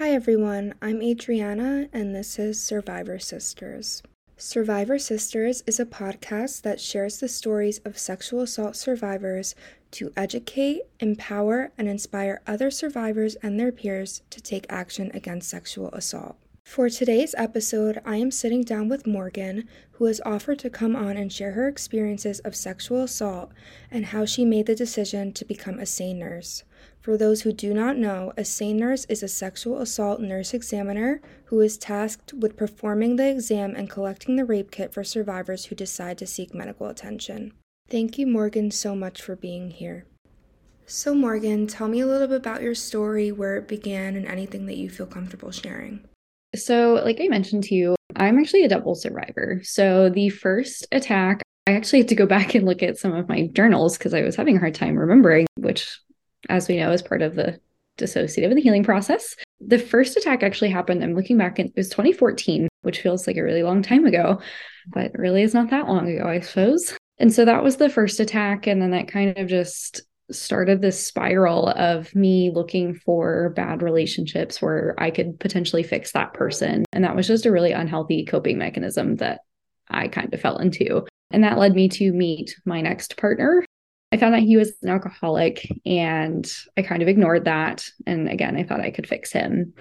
Hi everyone, I'm Adriana, and this is Survivor Sisters. Survivor Sisters is a podcast that shares the stories of sexual assault survivors to educate, empower, and inspire other survivors and their peers to take action against sexual assault. For today's episode, I am sitting down with Morgan, who has offered to come on and share her experiences of sexual assault and how she made the decision to become a SANE nurse. For those who do not know, a SANE nurse is a sexual assault nurse examiner who is tasked with performing the exam and collecting the rape kit for survivors who decide to seek medical attention. Thank you, Morgan, so much for being here. So, Morgan, tell me a little bit about your story, where it began, and anything that you feel comfortable sharing. So, like I mentioned to you, I'm actually a double survivor. So, the first attack, I actually had to go back and look at some of my journals because I was having a hard time remembering, which, as we know, is part of the dissociative and the healing process. The first attack actually happened, I'm looking back, it was 2014, which feels like a really long time ago, but really is not that long ago, I suppose. And so that was the first attack. And then that kind of just started this spiral of me looking for bad relationships where I could potentially fix that person. And that was just a really unhealthy coping mechanism that I kind of fell into. And that led me to meet my next partner. I found that he was an alcoholic and I kind of ignored that. And again, I thought I could fix him.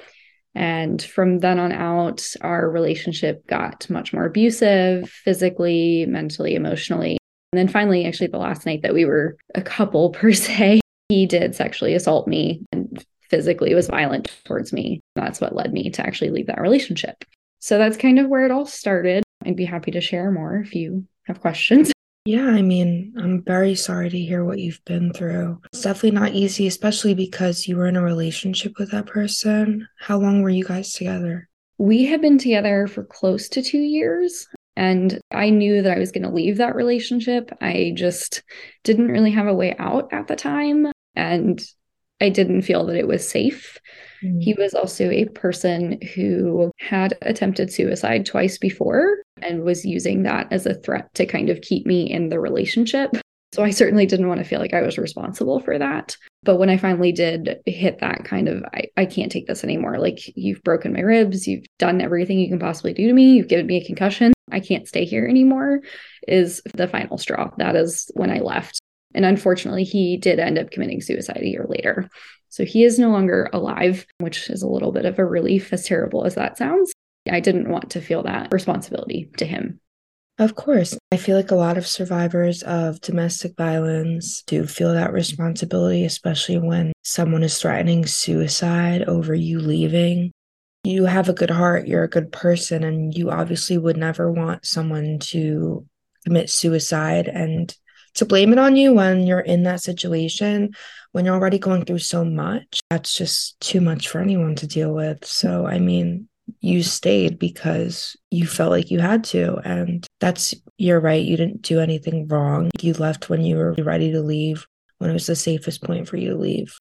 And from then on out, our relationship got much more abusive physically, mentally, emotionally. And then finally, actually, the last night that we were a couple per se, he did sexually assault me and physically was violent towards me. That's what led me to actually leave that relationship. So that's kind of where it all started. I'd be happy to share more if you have questions. Yeah, I mean, I'm very sorry to hear what you've been through. It's definitely not easy, especially because you were in a relationship with that person. How long were you guys together? We had been together for close to two years. And I knew that I was going to leave that relationship. I just didn't really have a way out at the time. And I didn't feel that it was safe. Mm. He was also a person who had attempted suicide twice before and was using that as a threat to kind of keep me in the relationship. So I certainly didn't want to feel like I was responsible for that. But when I finally did hit that kind of, I, I can't take this anymore. Like, you've broken my ribs, you've done everything you can possibly do to me, you've given me a concussion. I can't stay here anymore, is the final straw. That is when I left. And unfortunately, he did end up committing suicide a year later. So he is no longer alive, which is a little bit of a relief, as terrible as that sounds. I didn't want to feel that responsibility to him. Of course. I feel like a lot of survivors of domestic violence do feel that responsibility, especially when someone is threatening suicide over you leaving. You have a good heart, you're a good person, and you obviously would never want someone to commit suicide and to blame it on you when you're in that situation, when you're already going through so much. That's just too much for anyone to deal with. So, I mean, you stayed because you felt like you had to. And that's, you're right. You didn't do anything wrong. You left when you were ready to leave, when it was the safest point for you to leave.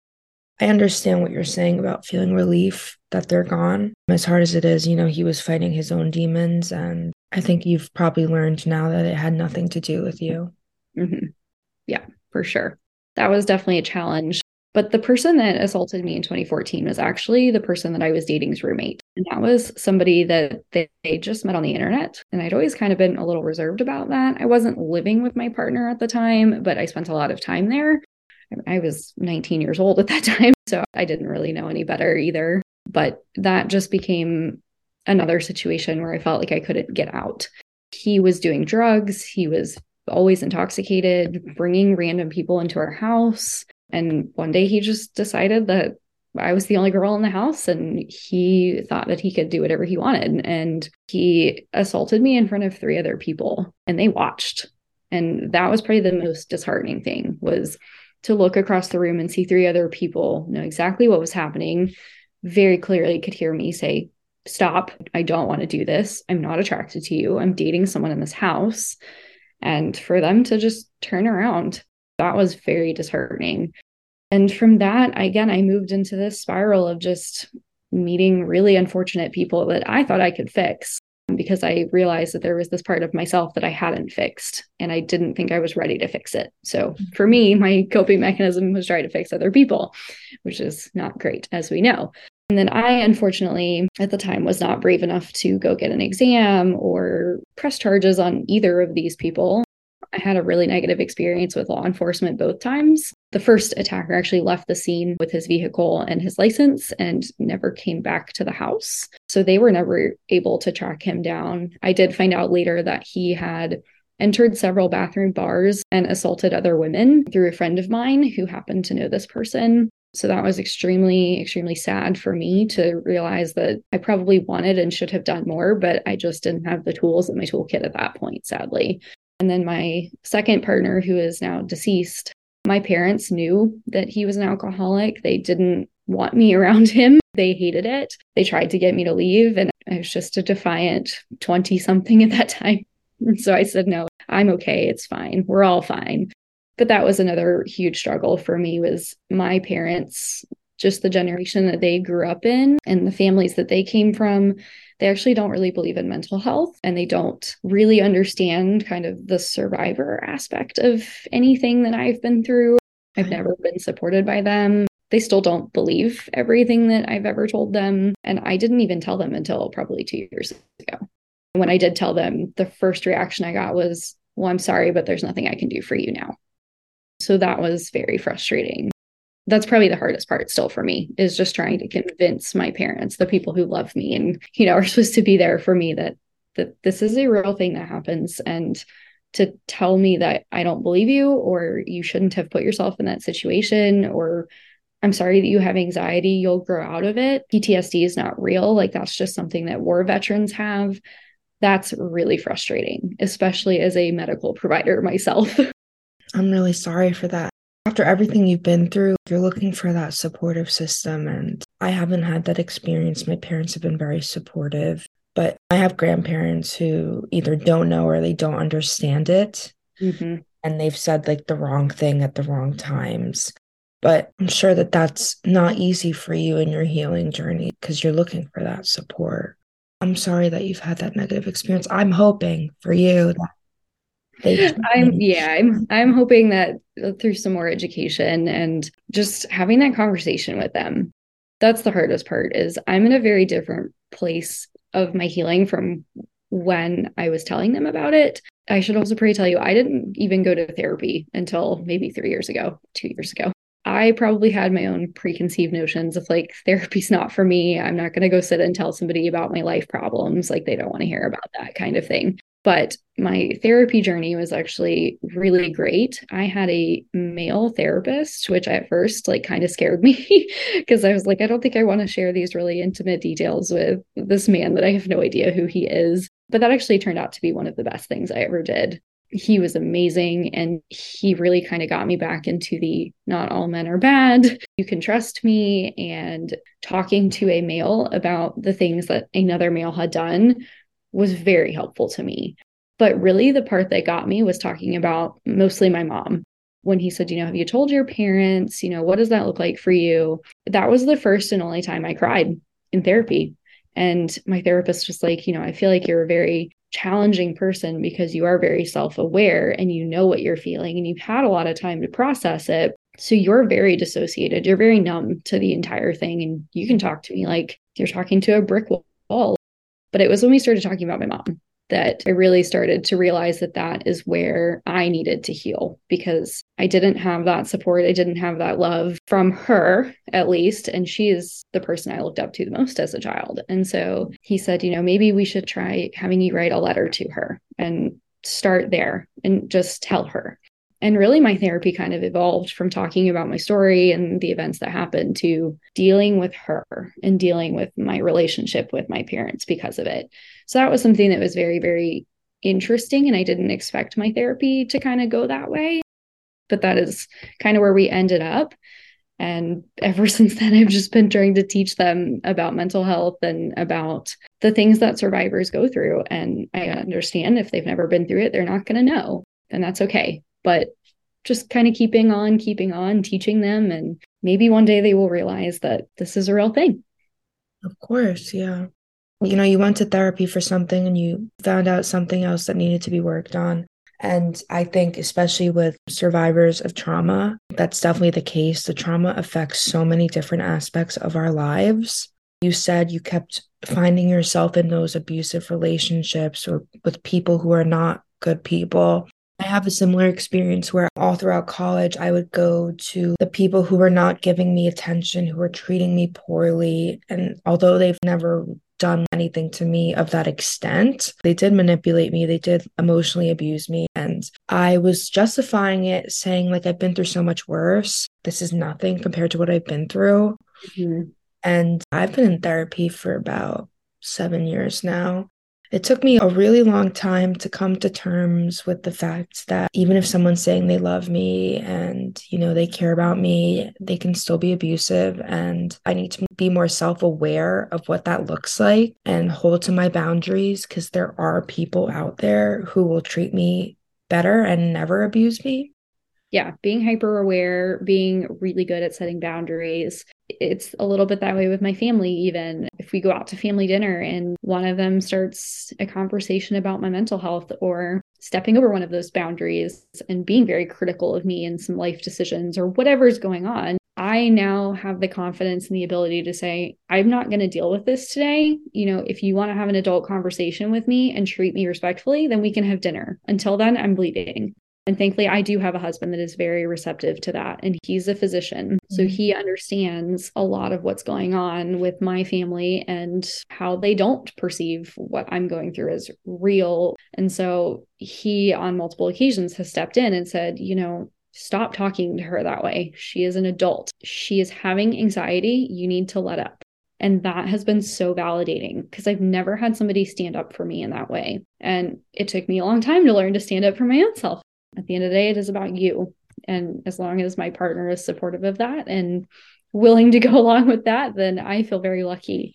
I understand what you're saying about feeling relief that they're gone. As hard as it is, you know, he was fighting his own demons. And I think you've probably learned now that it had nothing to do with you. Mm-hmm. Yeah, for sure. That was definitely a challenge. But the person that assaulted me in 2014 was actually the person that I was dating's roommate. And that was somebody that they, they, just met on the internet. And I'd always kind of been a little reserved about that. I wasn't living with my partner at the time, but I spent a lot of time there. I was 19 years old at that time. So I didn't really know any better either. But that just became another situation where I felt like I couldn't get out. He was doing drugs. He was always intoxicated, bringing random people into our house. And one day he just decided that I was the only girl in the house and he thought that he could do whatever he wanted. And he assaulted me in front of three other people and they watched. And that was probably the most disheartening thing was to look across the room and see three other people know exactly what was happening, very clearly could hear me say, Stop. I don't want to do this. I'm not attracted to you. I'm dating someone in this house. And for them to just turn around that was very disheartening. And from that, again, I moved into this spiral of just meeting really unfortunate people that I thought I could fix because I realized that there was this part of myself that I hadn't fixed and I didn't think I was ready to fix it. So for me, my coping mechanism was trying to fix other people, which is not great, as we know. And then I, unfortunately, at the time was not brave enough to go get an exam or press charges on either of these people. I had a really negative experience with law enforcement both times. The first attacker actually left the scene with his vehicle and his license and never came back to the house. So they were never able to track him down. I did find out later that he had entered several bathroom bars and assaulted other women through a friend of mine who happened to know this person. So that was extremely, extremely sad for me to realize that I probably wanted and should have done more, but I just didn't have the tools in my toolkit at that point, sadly. And then my second partner, who is now deceased, my parents knew that he was an alcoholic. They didn't want me around him. They hated it. They tried to get me to leave, and I was just a defiant 20 something at that time. And so I said, no, I'm okay. It's fine. We're all fine but that was another huge struggle for me was my parents just the generation that they grew up in and the families that they came from they actually don't really believe in mental health and they don't really understand kind of the survivor aspect of anything that I've been through. I've never been supported by them. They still don't believe everything that I've ever told them. And I didn't even tell them until probably two years ago. When I did tell them, the first reaction I got was, Well, I'm sorry, but there's nothing I can do for you now. So that was very frustrating. That's probably the hardest part still for me is just trying to convince my parents, the people who love me and, you know, are supposed to be there for me that that this is a real thing that happens and to tell me that I don't believe you or you shouldn't have put yourself in that situation or I'm sorry that you have anxiety, you'll grow out of it. PTSD is not real. Like that's just something that war veterans have. That's really frustrating, especially as a medical provider myself. I'm really sorry for that. After everything you've been through, you're looking for that supportive system. And I haven't had that experience. My parents have been very supportive, but I have grandparents who either don't know or they don't understand it. Mm-hmm. And they've said like the wrong thing at the wrong times. But I'm sure that that's not easy for you in your healing journey because you're looking for that support. I'm sorry that you've had that negative experience. I'm hoping for you that I'm yeah, I'm I'm hoping that through some more education and just having that conversation with them. That's the hardest part is I'm in a very different place of my healing from when I was telling them about it. I should also pray tell you I didn't even go to therapy until maybe 3 years ago, 2 years ago. I probably had my own preconceived notions of like therapy's not for me. I'm not going to go sit and tell somebody about my life problems. Like they don't want to hear about that kind of thing. But my therapy journey was actually really great. I had a male therapist, which at first like kind of scared me because I was like, I don't think I want to share these really intimate details with this man that I have no idea who he is. But that actually turned out to be one of the best things I ever did. He was amazing and he really kind of got me back into the not all men are bad. You can trust me. And talking to a male about the things that another male had done was very helpful to me. But really, the part that got me was talking about mostly my mom. When he said, you know, have you told your parents? You know, what does that look like for you? That was the first and only time I cried in therapy. And my therapist was like, you know, I feel like you're a very challenging person because you are very self aware and you know what you're feeling and you've had a lot of time to process it. So you're very dissociated. You're very numb to the entire thing. And you can talk to me like you're talking to a brick wall. But it was when we started talking about my mom that I really started to realize that that is where I needed to heal because I didn't have that support. I didn't have that love from her, at least. And she is the person I looked up to the most as a child. And so he said, you know, maybe we should try having you write a letter to her and start there and just tell her and really, my therapy kind of evolved from talking about my story and the events that happened to dealing with her and dealing with my relationship with my parents because of it. So that was something that was very, very interesting. And I didn't expect my therapy to kind of go that way. But that is kind of where we ended up. And ever since then, I've just been trying to teach them about mental health and about the things that survivors go through. And I understand if they've never been through it, they're not going to know. And that's okay but just kind of keeping on, keeping on, teaching them. And maybe one day they will realize that this is a real thing. Of course. Yeah. You know, you went to therapy for something and you found out something else that needed to be worked on. And I think, especially with survivors of trauma, that's definitely the case. The trauma affects so many different aspects of our lives. You said you kept finding yourself in those abusive relationships or with people who are not good people. I have a similar experience where all throughout college, I would go to the people who were not giving me attention, who were treating me poorly. And although they've never done anything to me of that extent, they did manipulate me, they did emotionally abuse me. And I was justifying it, saying, like, I've been through so much worse. This is nothing compared to what I've been through. Mm-hmm. And I've been in therapy for about seven years now. It took me a really long time to come to terms with the fact that even if someone's saying they love me and, you know, they care about me, they can still be abusive. And I need to be more self aware of what that looks like and hold to my boundaries because there are people out there who will treat me better and never abuse me yeah, being hyper aware, being really good at setting boundaries. It's a little bit that way with my family, even if we go out to family dinner and one of them starts a conversation about my mental health or stepping over one of those boundaries and being very critical of me and some life decisions or whatever's going on. I now have the confidence and the ability to say, I'm not going to deal with this today. You know, if you want to have an adult conversation with me and treat me respectfully, then we can have dinner. Until then, I'm bleeding. And thankfully, I do have a husband that is very receptive to that. And he's a physician. Mm-hmm. So he understands a lot of what's going on with my family and how they don't perceive what I'm going through as real. And so he, on multiple occasions, has stepped in and said, you know, stop talking to her that way. She is an adult. She is having anxiety. You need to let up. And that has been so validating because I've never had somebody stand up for me in that way. And it took me a long time to learn to stand up for my own self at the end of the day, it is about you. And as long as my partner is supportive of that and willing to go along with that, then I feel very lucky.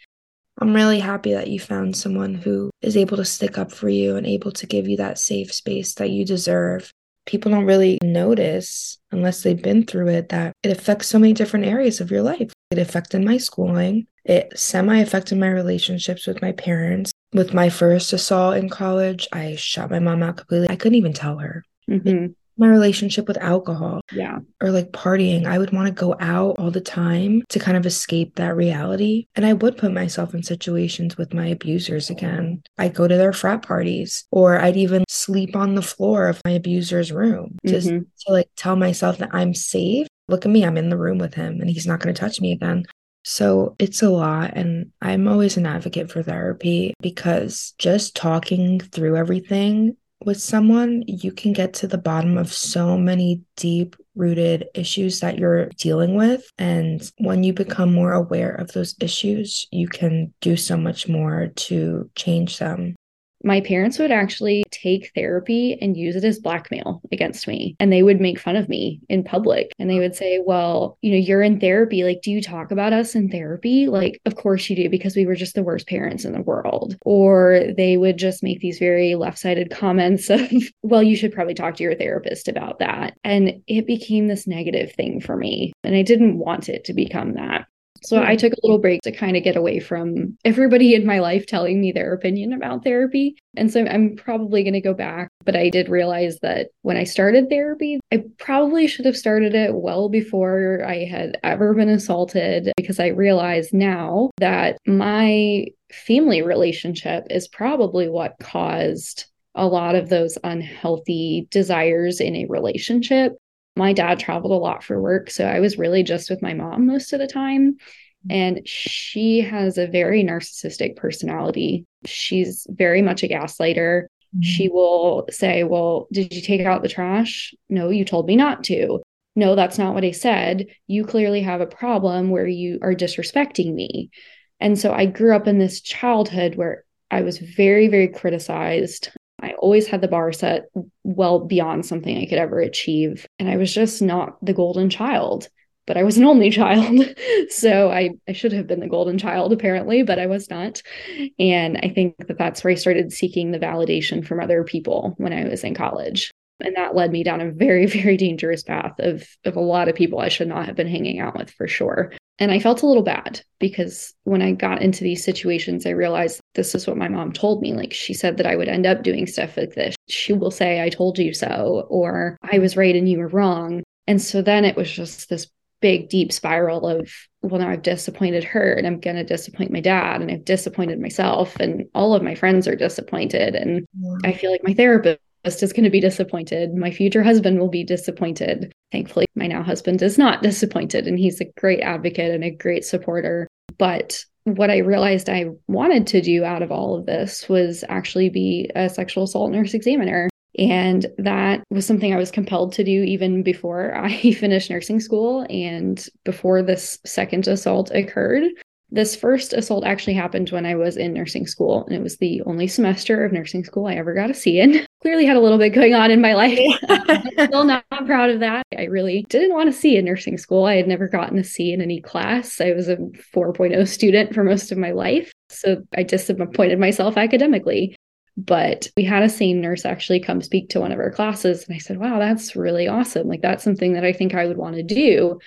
I'm really happy that you found someone who is able to stick up for you and able to give you that safe space that you deserve. People don't really notice unless they've been through it that it affects so many different areas of your life. It affected my schooling. It semi affected my relationships with my parents. With my first assault in college, I shut my mom out completely. I couldn't even tell her. Mm-hmm. My relationship with alcohol. Yeah. Or like partying. I would want to go out all the time to kind of escape that reality. And I would put myself in situations with my abusers again. I'd go to their frat parties or I'd even sleep on the floor of my abuser's room just mm-hmm. to like tell myself that I'm safe. Look at me, I'm in the room with him and he's not going to touch me again. So it's a lot. And I'm always an advocate for therapy because just talking through everything with someone, you can get to the bottom of so many deep rooted issues that you're dealing with. And when you become more aware of those issues, you can do so much more to change them my parents would actually take therapy and use it as blackmail against me. And they would make fun of me in public. And they would say, Well, you know, you're in therapy. Like, do you talk about us in therapy? Like, of course you do, because we were just the worst parents in the world. Or they would just make these very left sided comments of, Well, you should probably talk to your therapist about that. And it became this negative thing for me. And I didn't want it to become that. So I hmm. took a little break to kind of get away from everybody in my life telling me their opinion about therapy. And so I'm probably going to go back. But I did realize that when I started therapy, I probably should have started it well before I had ever been assaulted because I realize now that my family relationship is probably what caused a lot of those unhealthy desires in a relationship my dad traveled a lot for work. So I was really just with my mom most of the time. And she has a very narcissistic personality. She's very much a gaslighter. Mm-hmm. She will say, Well, did you take out the trash? No, you told me not to. No, that's not what I said. You clearly have a problem where you are disrespecting me. And so I grew up in this childhood where I was very, very criticized. I always had the bar set well beyond something I could ever achieve. And I was just not the golden child, but I was an only child. so I, I should have been the golden child, apparently, but I was not. And I think that that's where I started seeking the validation from other people when I was in college. And that led me down a very, very dangerous path of, of a lot of people I should not have been hanging out with for sure. And I felt a little bad because when I got into these situations, I realized this is what my mom told me. Like she said that I would end up doing stuff like this. She will say, I told you so, or I was right and you were wrong. And so then it was just this big, deep spiral of, well, now I've disappointed her and I'm going to disappoint my dad and I've disappointed myself and all of my friends are disappointed. And yeah. I feel like my therapist is going to be disappointed. My future husband will be disappointed. Thankfully, my now husband is not disappointed and he's a great advocate and a great supporter. But what I realized I wanted to do out of all of this was actually be a sexual assault nurse examiner. And that was something I was compelled to do even before I finished nursing school and before this second assault occurred. This first assault actually happened when I was in nursing school, and it was the only semester of nursing school I ever got a C in. Clearly had a little bit going on in my life. I'm still not proud of that. I really didn't want to see in nursing school. I had never gotten a C in any class. I was a 4.0 student for most of my life. So I disappointed myself academically. But we had a sane nurse actually come speak to one of our classes. And I said, wow, that's really awesome. Like, that's something that I think I would want to do.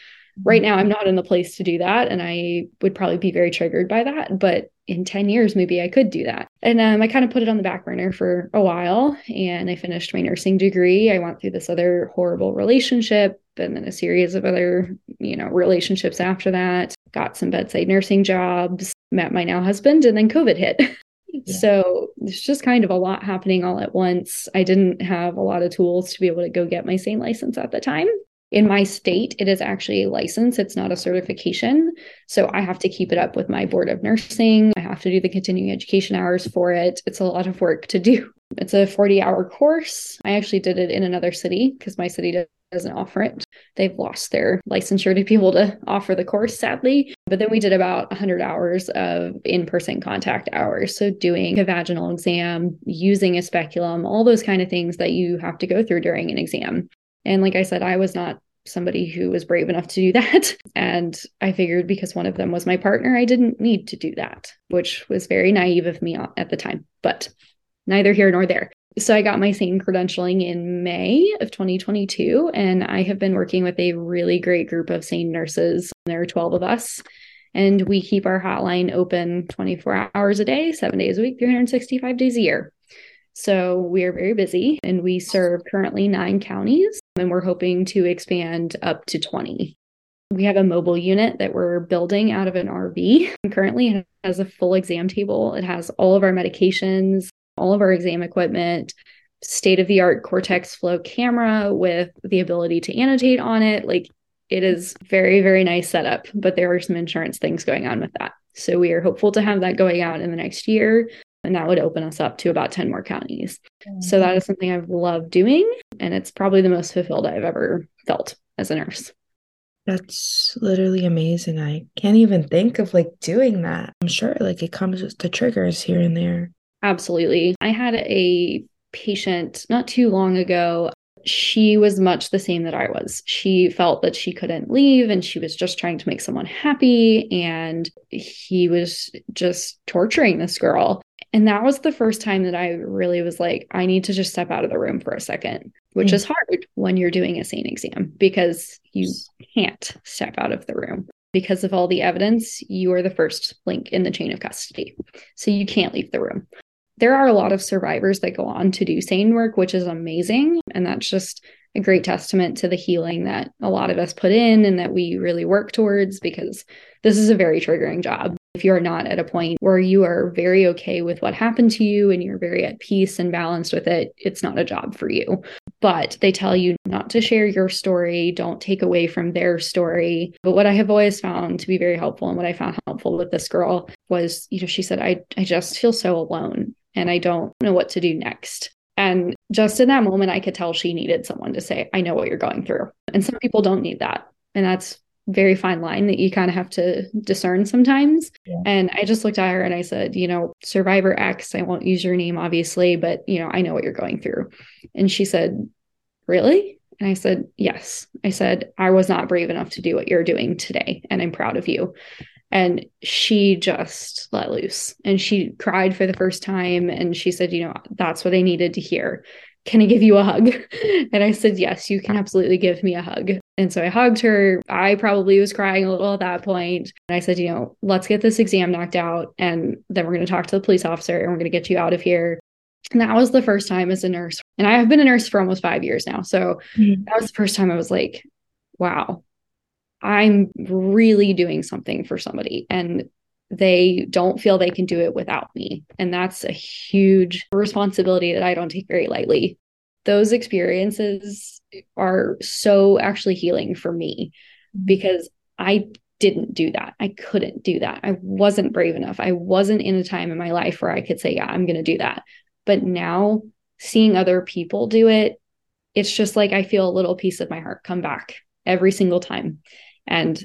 Right now, I'm not in the place to do that. And I would probably be very triggered by that. But in 10 years, maybe I could do that. And um, I kind of put it on the back burner for a while. And I finished my nursing degree. I went through this other horrible relationship and then a series of other, you know, relationships after that. Got some bedside nursing jobs, met my now husband, and then COVID hit. Yeah. So it's just kind of a lot happening all at once. I didn't have a lot of tools to be able to go get my sane license at the time. In my state, it is actually a license, it's not a certification. So I have to keep it up with my board of nursing. I have to do the continuing education hours for it. It's a lot of work to do. It's a 40 hour course. I actually did it in another city because my city doesn't offer it. They've lost their licensure to be able to offer the course, sadly. But then we did about 100 hours of in person contact hours. So, doing a vaginal exam, using a speculum, all those kind of things that you have to go through during an exam. And like I said, I was not somebody who was brave enough to do that. And I figured because one of them was my partner, I didn't need to do that, which was very naive of me at the time, but neither here nor there. So I got my sane credentialing in May of 2022, and I have been working with a really great group of sane nurses. There are 12 of us, and we keep our hotline open 24 hours a day, seven days a week, 365 days a year. So we are very busy and we serve currently nine counties and we're hoping to expand up to 20. We have a mobile unit that we're building out of an RV. Currently, it has a full exam table. It has all of our medications, all of our exam equipment, state of the art Cortex Flow camera with the ability to annotate on it. Like it is very, very nice setup, but there are some insurance things going on with that. So we are hopeful to have that going out in the next year and that would open us up to about 10 more counties. Mm-hmm. So that is something I've loved doing. And it's probably the most fulfilled I've ever felt as a nurse. That's literally amazing. I can't even think of like doing that. I'm sure like it comes with the triggers here and there. Absolutely. I had a patient not too long ago she was much the same that I was. She felt that she couldn't leave and she was just trying to make someone happy. And he was just torturing this girl. And that was the first time that I really was like, I need to just step out of the room for a second, which mm. is hard when you're doing a SANE exam because you can't step out of the room. Because of all the evidence, you are the first link in the chain of custody. So you can't leave the room there are a lot of survivors that go on to do sane work, which is amazing. And that's just a great testament to the healing that a lot of us put in and that we really work towards because this is a very triggering job. If you're not at a point where you are very okay with what happened to you and you're very at peace and balanced with it, it's not a job for you. But they tell you not to share your story, don't take away from their story. But what I have always found to be very helpful and what I found helpful with this girl was, you know, she said, I, I just feel so alone and I don't know what to do next. And just in that moment, I could tell she needed someone to say, I know what you're going through. And some people don't need that. And that's very fine line that you kind of have to discern sometimes. Yeah. And I just looked at her and I said, you know, Survivor X, I won't use your name, obviously, but, you know, I know what you're going through. And she said, Really? And I said, Yes. I said, I was not brave enough to do what you're doing today. And I'm proud of you. And she just let loose and she cried for the first time. And she said, You know, that's what I needed to hear. Can I give you a hug? And I said, Yes, you can absolutely give me a hug. And so I hugged her. I probably was crying a little at that point. And I said, You know, let's get this exam knocked out. And then we're going to talk to the police officer and we're going to get you out of here. And that was the first time as a nurse. And I have been a nurse for almost five years now. So mm-hmm. that was the first time I was like, wow, I'm really doing something for somebody and they don't feel they can do it without me. And that's a huge responsibility that I don't take very lightly. Those experiences are so actually healing for me mm-hmm. because I didn't do that. I couldn't do that. I wasn't brave enough. I wasn't in a time in my life where I could say, yeah, I'm going to do that. But now seeing other people do it, it's just like I feel a little piece of my heart come back every single time. And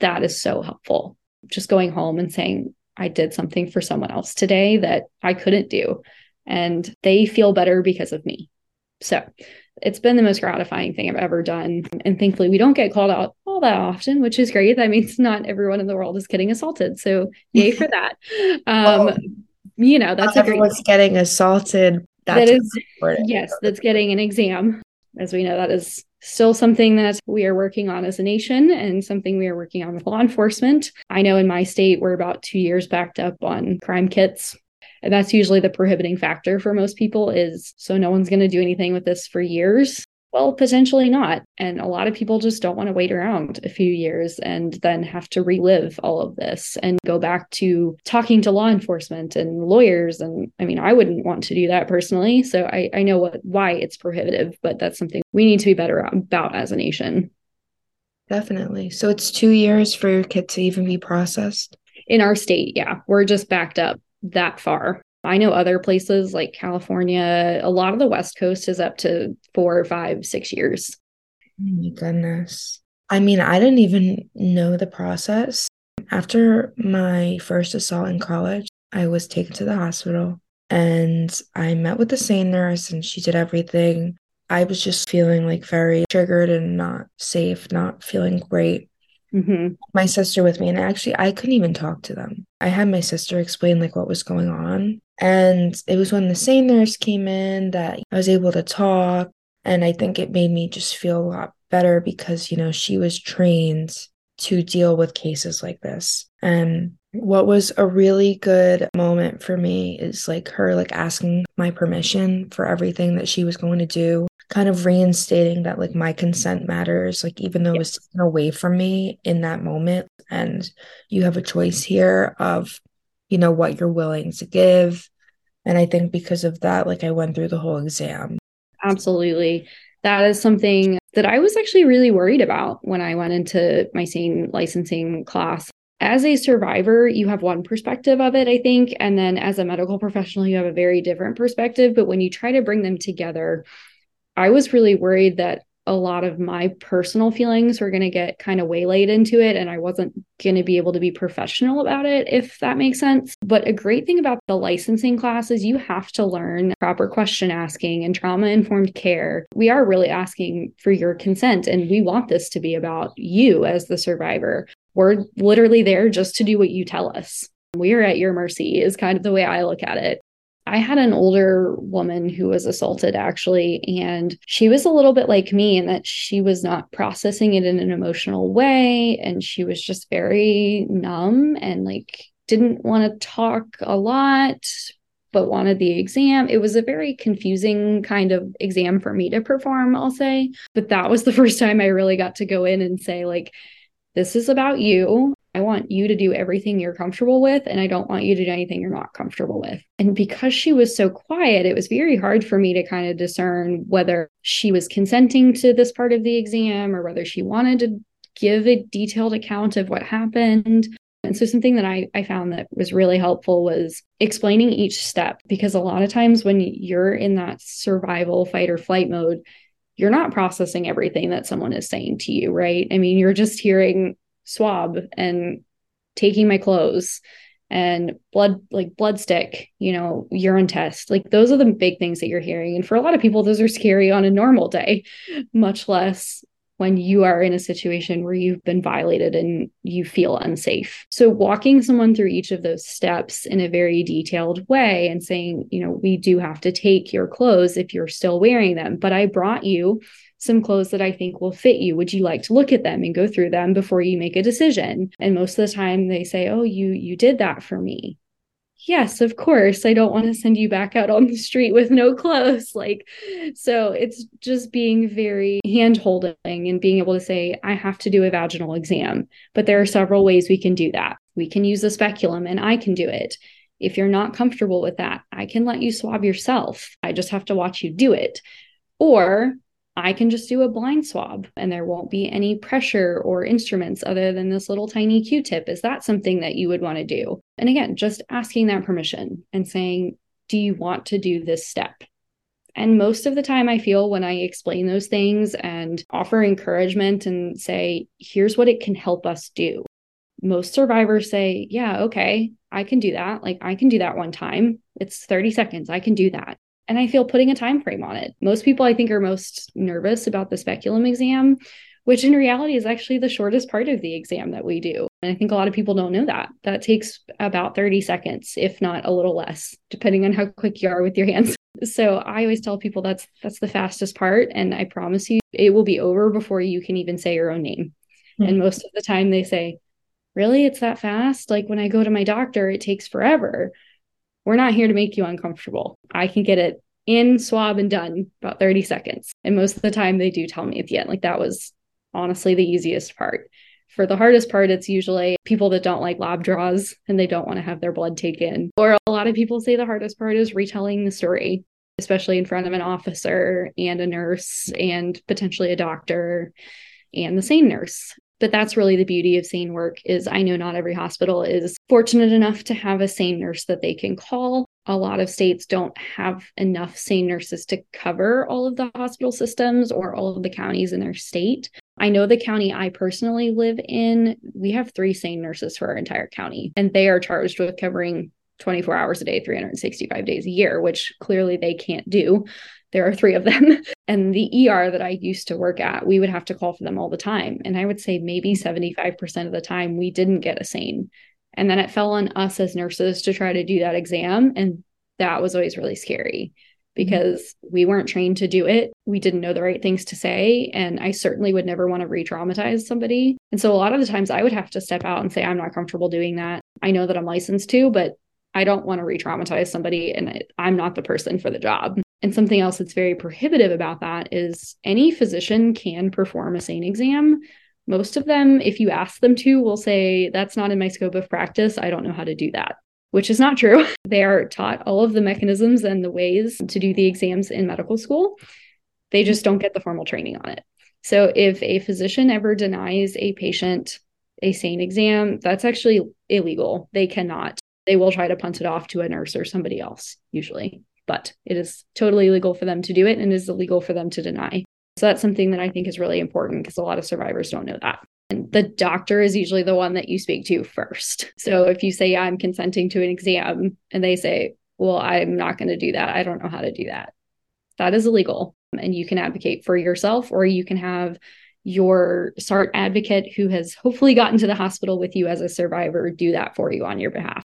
that is so helpful. Just going home and saying, I did something for someone else today that I couldn't do. And they feel better because of me. So it's been the most gratifying thing I've ever done. And thankfully, we don't get called out all that often, which is great. That means not everyone in the world is getting assaulted. So, yay for that. Um, well, you know, that's everyone's getting assaulted. That's that is, yes, that's getting an exam. As we know, that is still something that we are working on as a nation and something we are working on with law enforcement. I know in my state, we're about two years backed up on crime kits and that's usually the prohibiting factor for most people is so no one's going to do anything with this for years. Well, potentially not. And a lot of people just don't want to wait around a few years and then have to relive all of this and go back to talking to law enforcement and lawyers. And I mean, I wouldn't want to do that personally. So I, I know what why it's prohibitive, but that's something we need to be better about as a nation. Definitely. So it's two years for your kit to even be processed? In our state, yeah. We're just backed up that far. I know other places like California, a lot of the West Coast is up to four, five, six years. My goodness. I mean, I didn't even know the process. After my first assault in college, I was taken to the hospital and I met with the SANE nurse and she did everything. I was just feeling like very triggered and not safe, not feeling great. Mm-hmm. My sister with me, and actually, I couldn't even talk to them. I had my sister explain like what was going on, and it was when the SANE nurse came in that I was able to talk, and I think it made me just feel a lot better because you know she was trained to deal with cases like this, and what was a really good moment for me is like her like asking my permission for everything that she was going to do kind of reinstating that like my consent matters like even though it was taken away from me in that moment. And you have a choice here of you know what you're willing to give. And i think because of that like i went through the whole exam. Absolutely. That is something that i was actually really worried about when i went into my SANE licensing class. As a survivor, you have one perspective of it, I think. And then as a medical professional, you have a very different perspective. But when you try to bring them together, I was really worried that a lot of my personal feelings were going to get kind of waylaid into it and I wasn't going to be able to be professional about it, if that makes sense. But a great thing about the licensing class is you have to learn proper question asking and trauma informed care. We are really asking for your consent and we want this to be about you as the survivor. We're literally there just to do what you tell us. We are at your mercy, is kind of the way I look at it. I had an older woman who was assaulted actually, and she was a little bit like me in that she was not processing it in an emotional way. And she was just very numb and like didn't want to talk a lot, but wanted the exam. It was a very confusing kind of exam for me to perform, I'll say. But that was the first time I really got to go in and say, like, this is about you. I want you to do everything you're comfortable with, and I don't want you to do anything you're not comfortable with. And because she was so quiet, it was very hard for me to kind of discern whether she was consenting to this part of the exam or whether she wanted to give a detailed account of what happened. And so, something that I, I found that was really helpful was explaining each step because a lot of times when you're in that survival, fight, or flight mode, you're not processing everything that someone is saying to you, right? I mean, you're just hearing swab and taking my clothes and blood like blood stick you know urine test like those are the big things that you're hearing and for a lot of people those are scary on a normal day much less when you are in a situation where you've been violated and you feel unsafe. So, walking someone through each of those steps in a very detailed way and saying, you know, we do have to take your clothes if you're still wearing them, but I brought you some clothes that I think will fit you. Would you like to look at them and go through them before you make a decision? And most of the time they say, "Oh, you you did that for me." yes, of course. I don't want to send you back out on the street with no clothes. Like, so it's just being very hand holding and being able to say, I have to do a vaginal exam. But there are several ways we can do that. We can use a speculum and I can do it. If you're not comfortable with that, I can let you swab yourself. I just have to watch you do it. Or I can just do a blind swab and there won't be any pressure or instruments other than this little tiny Q tip. Is that something that you would want to do? And again, just asking that permission and saying, Do you want to do this step? And most of the time, I feel when I explain those things and offer encouragement and say, Here's what it can help us do. Most survivors say, Yeah, okay, I can do that. Like, I can do that one time. It's 30 seconds. I can do that and I feel putting a time frame on it. Most people I think are most nervous about the speculum exam, which in reality is actually the shortest part of the exam that we do. And I think a lot of people don't know that. That takes about 30 seconds, if not a little less, depending on how quick you are with your hands. So I always tell people that's that's the fastest part and I promise you it will be over before you can even say your own name. Mm-hmm. And most of the time they say, "Really? It's that fast? Like when I go to my doctor, it takes forever." We're not here to make you uncomfortable. I can get it in, swab, and done about 30 seconds. And most of the time, they do tell me at the end. Like that was honestly the easiest part. For the hardest part, it's usually people that don't like lab draws and they don't want to have their blood taken. Or a lot of people say the hardest part is retelling the story, especially in front of an officer and a nurse and potentially a doctor and the SANE nurse but that's really the beauty of SANE work is i know not every hospital is fortunate enough to have a SANE nurse that they can call. A lot of states don't have enough SANE nurses to cover all of the hospital systems or all of the counties in their state. I know the county i personally live in we have three SANE nurses for our entire county and they are charged with covering 24 hours a day 365 days a year which clearly they can't do there are three of them. And the ER that I used to work at, we would have to call for them all the time. And I would say maybe 75% of the time we didn't get a SANE. And then it fell on us as nurses to try to do that exam. And that was always really scary because mm-hmm. we weren't trained to do it. We didn't know the right things to say. And I certainly would never want to re traumatize somebody. And so a lot of the times I would have to step out and say, I'm not comfortable doing that. I know that I'm licensed to, but I don't want to re traumatize somebody and I'm not the person for the job. And something else that's very prohibitive about that is any physician can perform a SANE exam. Most of them, if you ask them to, will say, That's not in my scope of practice. I don't know how to do that, which is not true. they are taught all of the mechanisms and the ways to do the exams in medical school. They just don't get the formal training on it. So if a physician ever denies a patient a SANE exam, that's actually illegal. They cannot. They will try to punt it off to a nurse or somebody else, usually but it is totally legal for them to do it and is illegal for them to deny. So that's something that I think is really important because a lot of survivors don't know that. And the doctor is usually the one that you speak to first. So if you say, yeah, I'm consenting to an exam, and they say, well, I'm not going to do that. I don't know how to do that. That is illegal. And you can advocate for yourself, or you can have your SART advocate who has hopefully gotten to the hospital with you as a survivor do that for you on your behalf.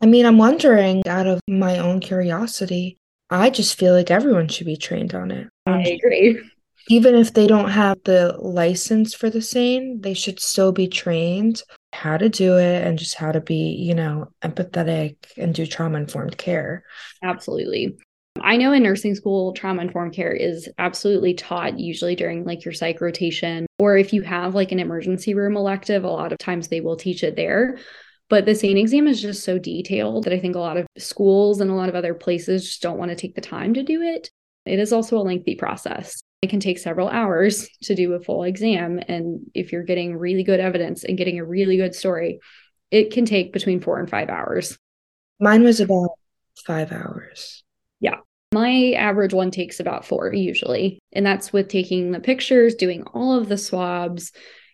I mean, I'm wondering out of my own curiosity, I just feel like everyone should be trained on it. I um, agree. Even if they don't have the license for the SANE, they should still be trained how to do it and just how to be, you know, empathetic and do trauma informed care. Absolutely. I know in nursing school, trauma informed care is absolutely taught usually during like your psych rotation, or if you have like an emergency room elective, a lot of times they will teach it there. But the SANE exam is just so detailed that I think a lot of schools and a lot of other places just don't want to take the time to do it. It is also a lengthy process. It can take several hours to do a full exam. And if you're getting really good evidence and getting a really good story, it can take between four and five hours. Mine was about five hours. Yeah. My average one takes about four usually. And that's with taking the pictures, doing all of the swabs,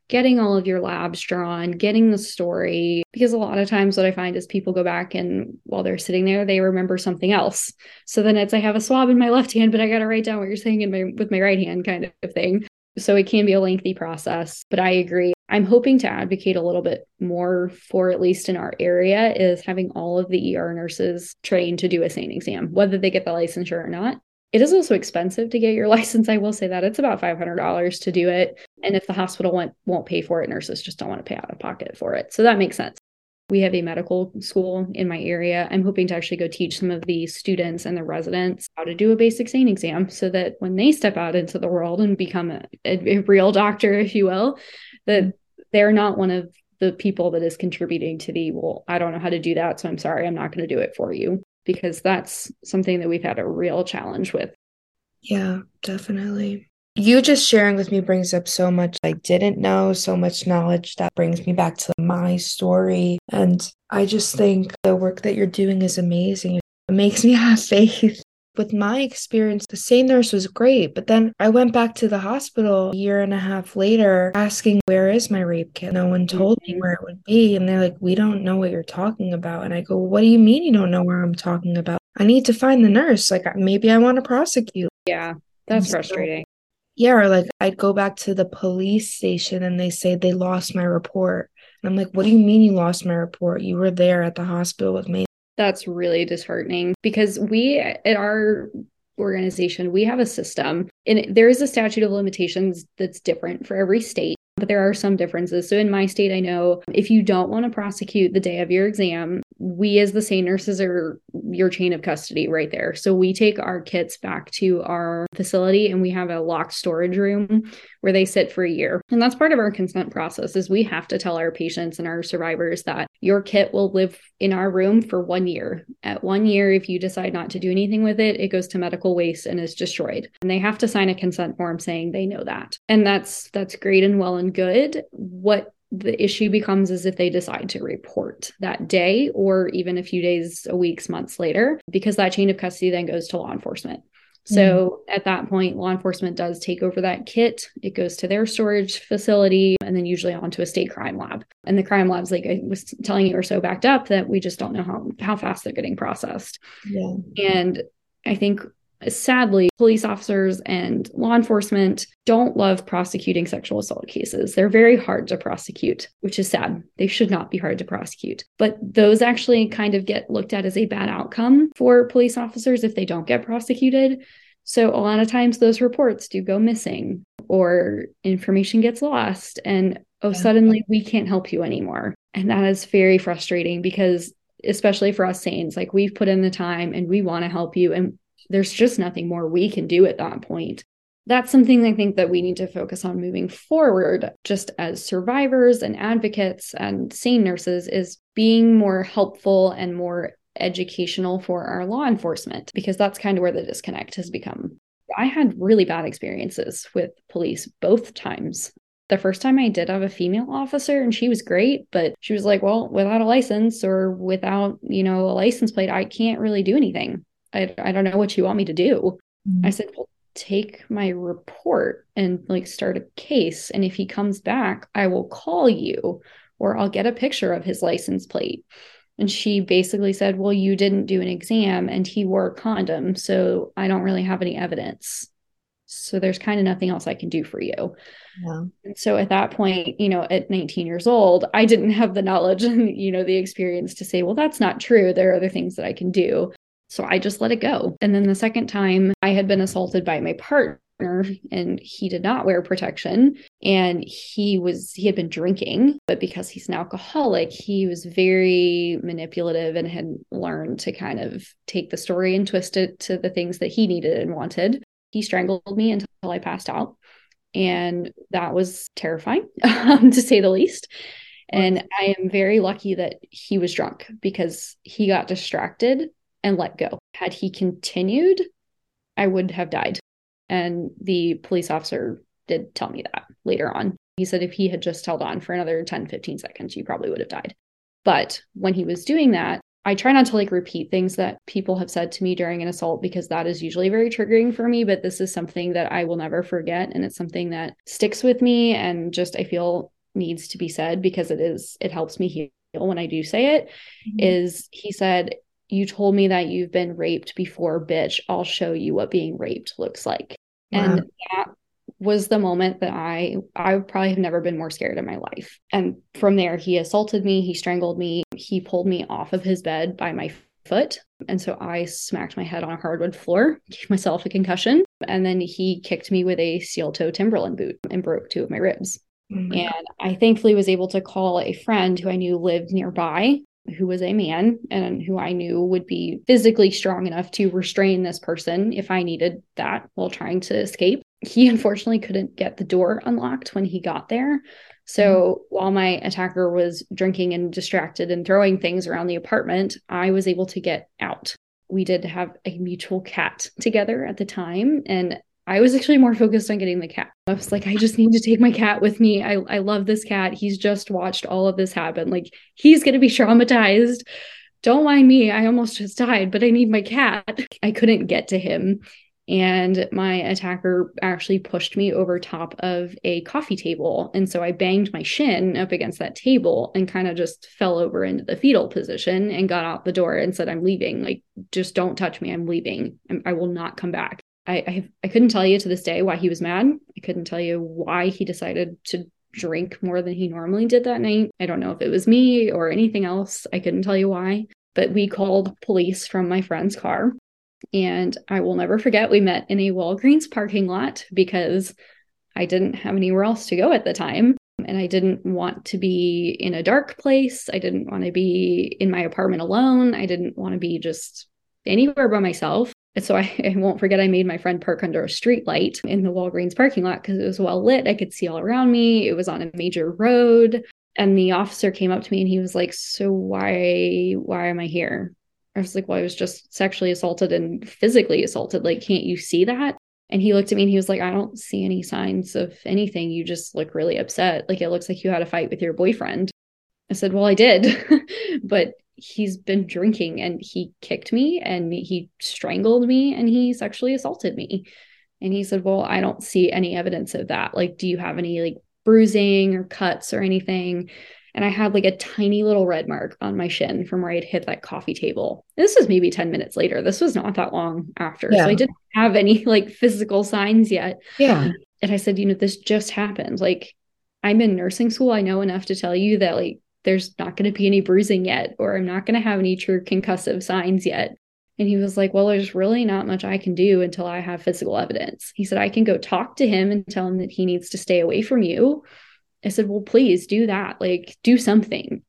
getting all of your labs drawn, getting the story. Because a lot of times, what I find is people go back and while they're sitting there, they remember something else. So then it's I have a swab in my left hand, but I got to write down what you're saying in my with my right hand, kind of thing. So it can be a lengthy process, but I agree. I'm hoping to advocate a little bit more for, at least in our area, is having all of the ER nurses trained to do a SANE exam, whether they get the licensure or not. It is also expensive to get your license. I will say that it's about $500 to do it. And if the hospital won't, won't pay for it, nurses just don't want to pay out of pocket for it. So that makes sense. We have a medical school in my area. I'm hoping to actually go teach some of the students and the residents how to do a basic SANE exam so that when they step out into the world and become a, a, a real doctor, if you will, that mm-hmm. they're not one of the people that is contributing to the, well, I don't know how to do that. So I'm sorry, I'm not going to do it for you because that's something that we've had a real challenge with. Yeah, definitely. You just sharing with me brings up so much I didn't know, so much knowledge that brings me back to my story. And I just think the work that you're doing is amazing. It makes me have faith. With my experience, the same nurse was great, but then I went back to the hospital a year and a half later asking, Where is my rape kit? No one told me mm-hmm. where it would be. And they're like, We don't know what you're talking about. And I go, What do you mean you don't know where I'm talking about? I need to find the nurse. Like, maybe I want to prosecute. Yeah, that's frustrating yeah, or like I'd go back to the police station and they say they lost my report. And I'm like, what do you mean you lost my report? You were there at the hospital with me. That's really disheartening because we at our organization, we have a system and there is a statute of limitations that's different for every state but there are some differences. So in my state, I know if you don't want to prosecute the day of your exam, we as the SANE nurses are your chain of custody right there. So we take our kits back to our facility and we have a locked storage room where they sit for a year. And that's part of our consent process is we have to tell our patients and our survivors that your kit will live in our room for one year. At one year, if you decide not to do anything with it, it goes to medical waste and is destroyed. And they have to sign a consent form saying they know that. And that's that's great and well and good. What the issue becomes is if they decide to report that day or even a few days, a weeks, months later, because that chain of custody then goes to law enforcement. So mm. at that point, law enforcement does take over that kit. It goes to their storage facility and then usually onto a state crime lab. And the crime labs, like I was telling you, are so backed up that we just don't know how, how fast they're getting processed. Yeah. And I think Sadly, police officers and law enforcement don't love prosecuting sexual assault cases. They're very hard to prosecute, which is sad. They should not be hard to prosecute. But those actually kind of get looked at as a bad outcome for police officers if they don't get prosecuted. So a lot of times those reports do go missing or information gets lost and oh suddenly we can't help you anymore. And that is very frustrating because especially for us SANEs like we've put in the time and we want to help you and there's just nothing more we can do at that point. That's something I think that we need to focus on moving forward, just as survivors and advocates and SANE nurses, is being more helpful and more educational for our law enforcement, because that's kind of where the disconnect has become. I had really bad experiences with police both times. The first time I did have a female officer and she was great, but she was like, well, without a license or without, you know, a license plate, I can't really do anything. I, I don't know what you want me to do. Mm-hmm. I said, well, take my report and like start a case. And if he comes back, I will call you or I'll get a picture of his license plate. And she basically said, Well, you didn't do an exam and he wore a condom. So I don't really have any evidence. So there's kind of nothing else I can do for you. Yeah. And so at that point, you know, at 19 years old, I didn't have the knowledge and, you know, the experience to say, well, that's not true. There are other things that I can do. So I just let it go. And then the second time I had been assaulted by my partner and he did not wear protection. And he was he had been drinking but because he's an alcoholic he was very manipulative and had learned to kind of take the story and twist it to the things that he needed and wanted. He strangled me until i passed out. And that was terrifying to say the least. And i am very lucky that he was drunk because he got distracted and let go. Had he continued, I would have died. And the police officer did tell me that later on. He said if he had just held on for another 10, 15 seconds, you probably would have died. But when he was doing that, I try not to like repeat things that people have said to me during an assault because that is usually very triggering for me. But this is something that I will never forget. And it's something that sticks with me and just I feel needs to be said because it is, it helps me heal when I do say it. Mm-hmm. Is he said, you told me that you've been raped before, bitch. I'll show you what being raped looks like. Wow. And that was the moment that I I probably have never been more scared in my life. And from there he assaulted me, he strangled me, he pulled me off of his bed by my foot. And so I smacked my head on a hardwood floor, gave myself a concussion, and then he kicked me with a steel toe Timberland boot and broke two of my ribs. Oh and I thankfully was able to call a friend who I knew lived nearby, who was a man and who I knew would be physically strong enough to restrain this person if I needed that while trying to escape. He unfortunately couldn't get the door unlocked when he got there. So mm-hmm. while my attacker was drinking and distracted and throwing things around the apartment, I was able to get out. We did have a mutual cat together at the time, and I was actually more focused on getting the cat. I was like, I just need to take my cat with me. I, I love this cat. He's just watched all of this happen. Like, he's going to be traumatized. Don't mind me. I almost just died, but I need my cat. I couldn't get to him. And my attacker actually pushed me over top of a coffee table. And so I banged my shin up against that table and kind of just fell over into the fetal position and got out the door and said, I'm leaving. Like, just don't touch me. I'm leaving. I will not come back. I, I, I couldn't tell you to this day why he was mad. I couldn't tell you why he decided to drink more than he normally did that night. I don't know if it was me or anything else. I couldn't tell you why. But we called police from my friend's car. And I will never forget we met in a Walgreens parking lot because I didn't have anywhere else to go at the time. And I didn't want to be in a dark place. I didn't want to be in my apartment alone. I didn't want to be just anywhere by myself. And so I, I, won't forget I made my friend park under a street light in the Walgreens parking lot because it was well lit. I could see all around me. It was on a major road. And the officer came up to me and he was like, So why why am I here? I was like, Well, I was just sexually assaulted and physically assaulted. Like, can't you see that? And he looked at me and he was like, I don't see any signs of anything. You just look really upset. Like it looks like you had a fight with your boyfriend. I said, Well, I did. but he's been drinking and he kicked me and he strangled me and he sexually assaulted me. And he said, Well, I don't see any evidence of that. Like, do you have any like bruising or cuts or anything? And I had like a tiny little red mark on my shin from where I'd hit that coffee table. This was maybe 10 minutes later. This was not that long after. Yeah. So I didn't have any like physical signs yet. Yeah. And I said, You know, this just happened. Like, I'm in nursing school. I know enough to tell you that like there's not going to be any bruising yet, or I'm not going to have any true concussive signs yet. And he was like, Well, there's really not much I can do until I have physical evidence. He said, I can go talk to him and tell him that he needs to stay away from you. I said, Well, please do that. Like, do something.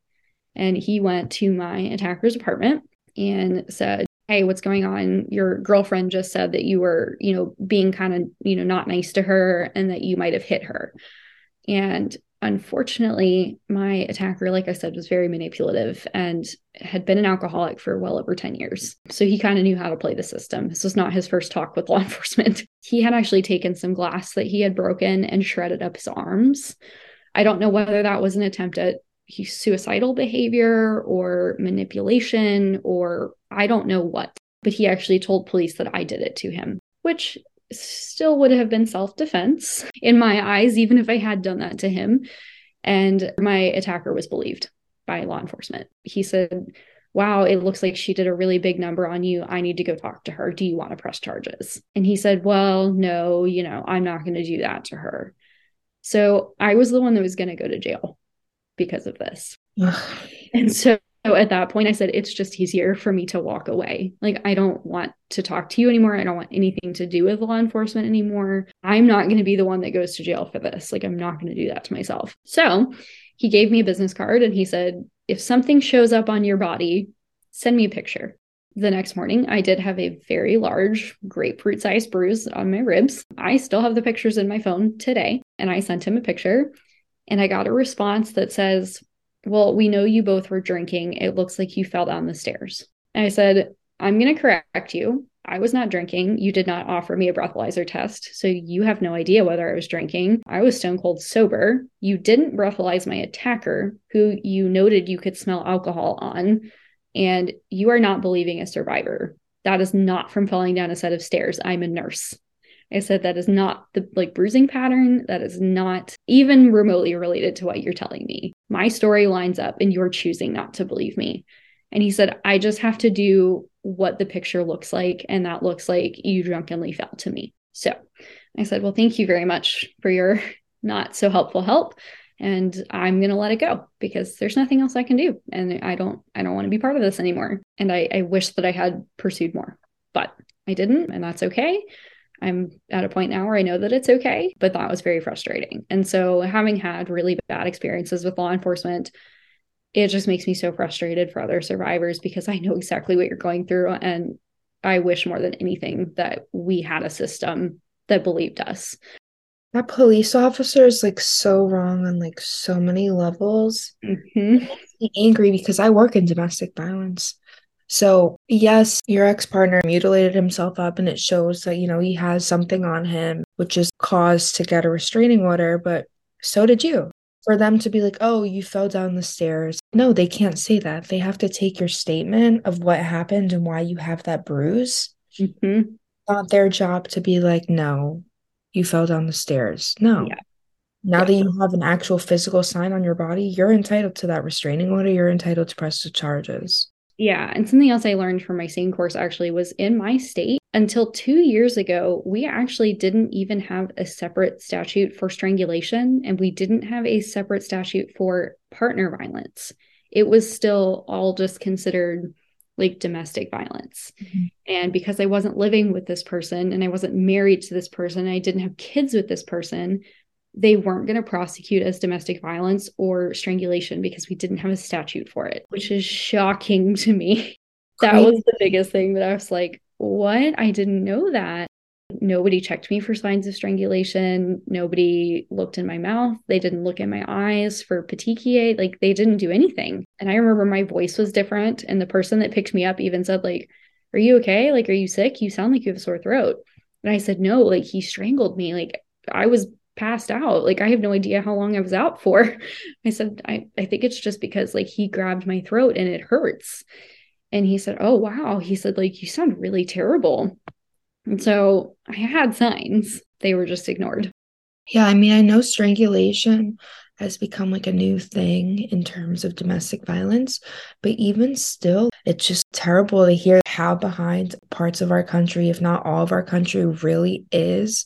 And he went to my attacker's apartment and said, Hey, what's going on? Your girlfriend just said that you were, you know, being kind of, you know, not nice to her and that you might have hit her. And unfortunately, my attacker, like I said, was very manipulative and had been an alcoholic for well over 10 years. So he kind of knew how to play the system. This was not his first talk with law enforcement. He had actually taken some glass that he had broken and shredded up his arms. I don't know whether that was an attempt at suicidal behavior or manipulation or I don't know what, but he actually told police that I did it to him, which still would have been self defense in my eyes, even if I had done that to him. And my attacker was believed by law enforcement. He said, Wow, it looks like she did a really big number on you. I need to go talk to her. Do you want to press charges? And he said, Well, no, you know, I'm not going to do that to her. So I was the one that was going to go to jail because of this. and so so at that point, I said, it's just easier for me to walk away. Like, I don't want to talk to you anymore. I don't want anything to do with law enforcement anymore. I'm not going to be the one that goes to jail for this. Like, I'm not going to do that to myself. So he gave me a business card and he said, if something shows up on your body, send me a picture. The next morning, I did have a very large grapefruit sized bruise on my ribs. I still have the pictures in my phone today. And I sent him a picture and I got a response that says, well, we know you both were drinking. It looks like you fell down the stairs. And I said, I'm going to correct you. I was not drinking. You did not offer me a breathalyzer test. So you have no idea whether I was drinking. I was stone cold sober. You didn't breathalyze my attacker, who you noted you could smell alcohol on. And you are not believing a survivor. That is not from falling down a set of stairs. I'm a nurse. I said that is not the like bruising pattern. That is not even remotely related to what you're telling me. My story lines up and you're choosing not to believe me. And he said, I just have to do what the picture looks like. And that looks like you drunkenly fell to me. So I said, Well, thank you very much for your not so helpful help. And I'm gonna let it go because there's nothing else I can do. And I don't I don't want to be part of this anymore. And I, I wish that I had pursued more, but I didn't, and that's okay. I'm at a point now where I know that it's okay, but that was very frustrating. And so, having had really bad experiences with law enforcement, it just makes me so frustrated for other survivors because I know exactly what you're going through. And I wish more than anything that we had a system that believed us. That police officer is like so wrong on like so many levels. Mm-hmm. angry because I work in domestic violence. So, yes, your ex partner mutilated himself up, and it shows that, you know, he has something on him, which is cause to get a restraining order, but so did you. For them to be like, oh, you fell down the stairs. No, they can't say that. They have to take your statement of what happened and why you have that bruise. Mm-hmm. Not their job to be like, no, you fell down the stairs. No. Yeah. Now yeah. that you have an actual physical sign on your body, you're entitled to that restraining order. You're entitled to press the charges. Yeah. And something else I learned from my SANE course actually was in my state, until two years ago, we actually didn't even have a separate statute for strangulation, and we didn't have a separate statute for partner violence. It was still all just considered like domestic violence. Mm-hmm. And because I wasn't living with this person and I wasn't married to this person, I didn't have kids with this person, they weren't going to prosecute as domestic violence or strangulation because we didn't have a statute for it, which is shocking to me. That was the biggest thing that I was like, what? I didn't know that. Nobody checked me for signs of strangulation. Nobody looked in my mouth. They didn't look in my eyes for petechiae. Like they didn't do anything. And I remember my voice was different. And the person that picked me up even said, like, are you okay? Like, are you sick? You sound like you have a sore throat. And I said, no, like he strangled me. Like I was passed out. Like I have no idea how long I was out for. I said, I, I think it's just because like he grabbed my throat and it hurts. And he said, Oh wow. He said, like, you sound really terrible. And so I had signs. They were just ignored. Yeah, I mean, I know strangulation has become like a new thing in terms of domestic violence, but even still, it's just terrible to hear how behind parts of our country, if not all of our country, really is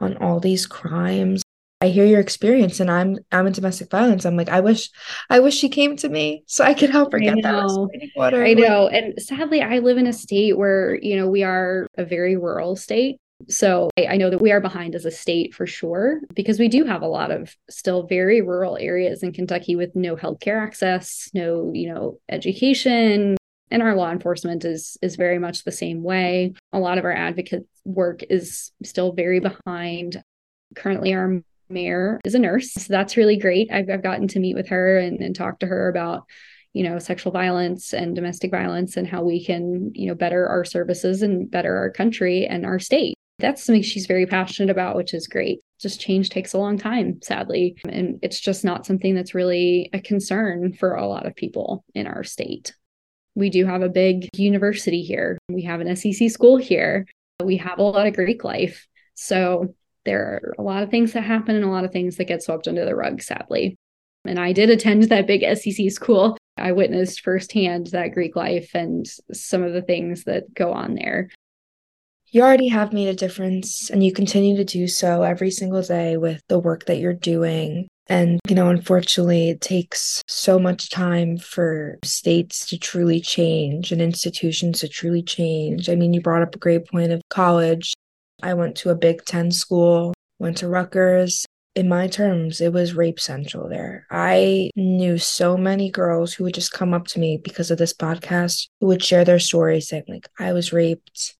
on all these crimes. I hear your experience and I'm I'm in domestic violence. I'm like, I wish I wish she came to me so I could help her get that water. I know. And sadly I live in a state where, you know, we are a very rural state. So I, I, know that we are behind as a state for sure, because we do have a lot of still very rural areas in Kentucky with no healthcare access, no, you know, education. And our law enforcement is is very much the same way. A lot of our advocate work is still very behind. Currently, our mayor is a nurse. So that's really great. I've, I've gotten to meet with her and, and talk to her about you know sexual violence and domestic violence and how we can you know better our services and better our country and our state that's something she's very passionate about which is great just change takes a long time sadly and it's just not something that's really a concern for a lot of people in our state we do have a big university here we have an sec school here we have a lot of greek life so there are a lot of things that happen and a lot of things that get swept under the rug, sadly. And I did attend that big SEC school. I witnessed firsthand that Greek life and some of the things that go on there. You already have made a difference, and you continue to do so every single day with the work that you're doing. And, you know, unfortunately, it takes so much time for states to truly change and institutions to truly change. I mean, you brought up a great point of college. I went to a Big Ten school, went to Rutgers. In my terms, it was rape central there. I knew so many girls who would just come up to me because of this podcast who would share their stories saying, like, I was raped.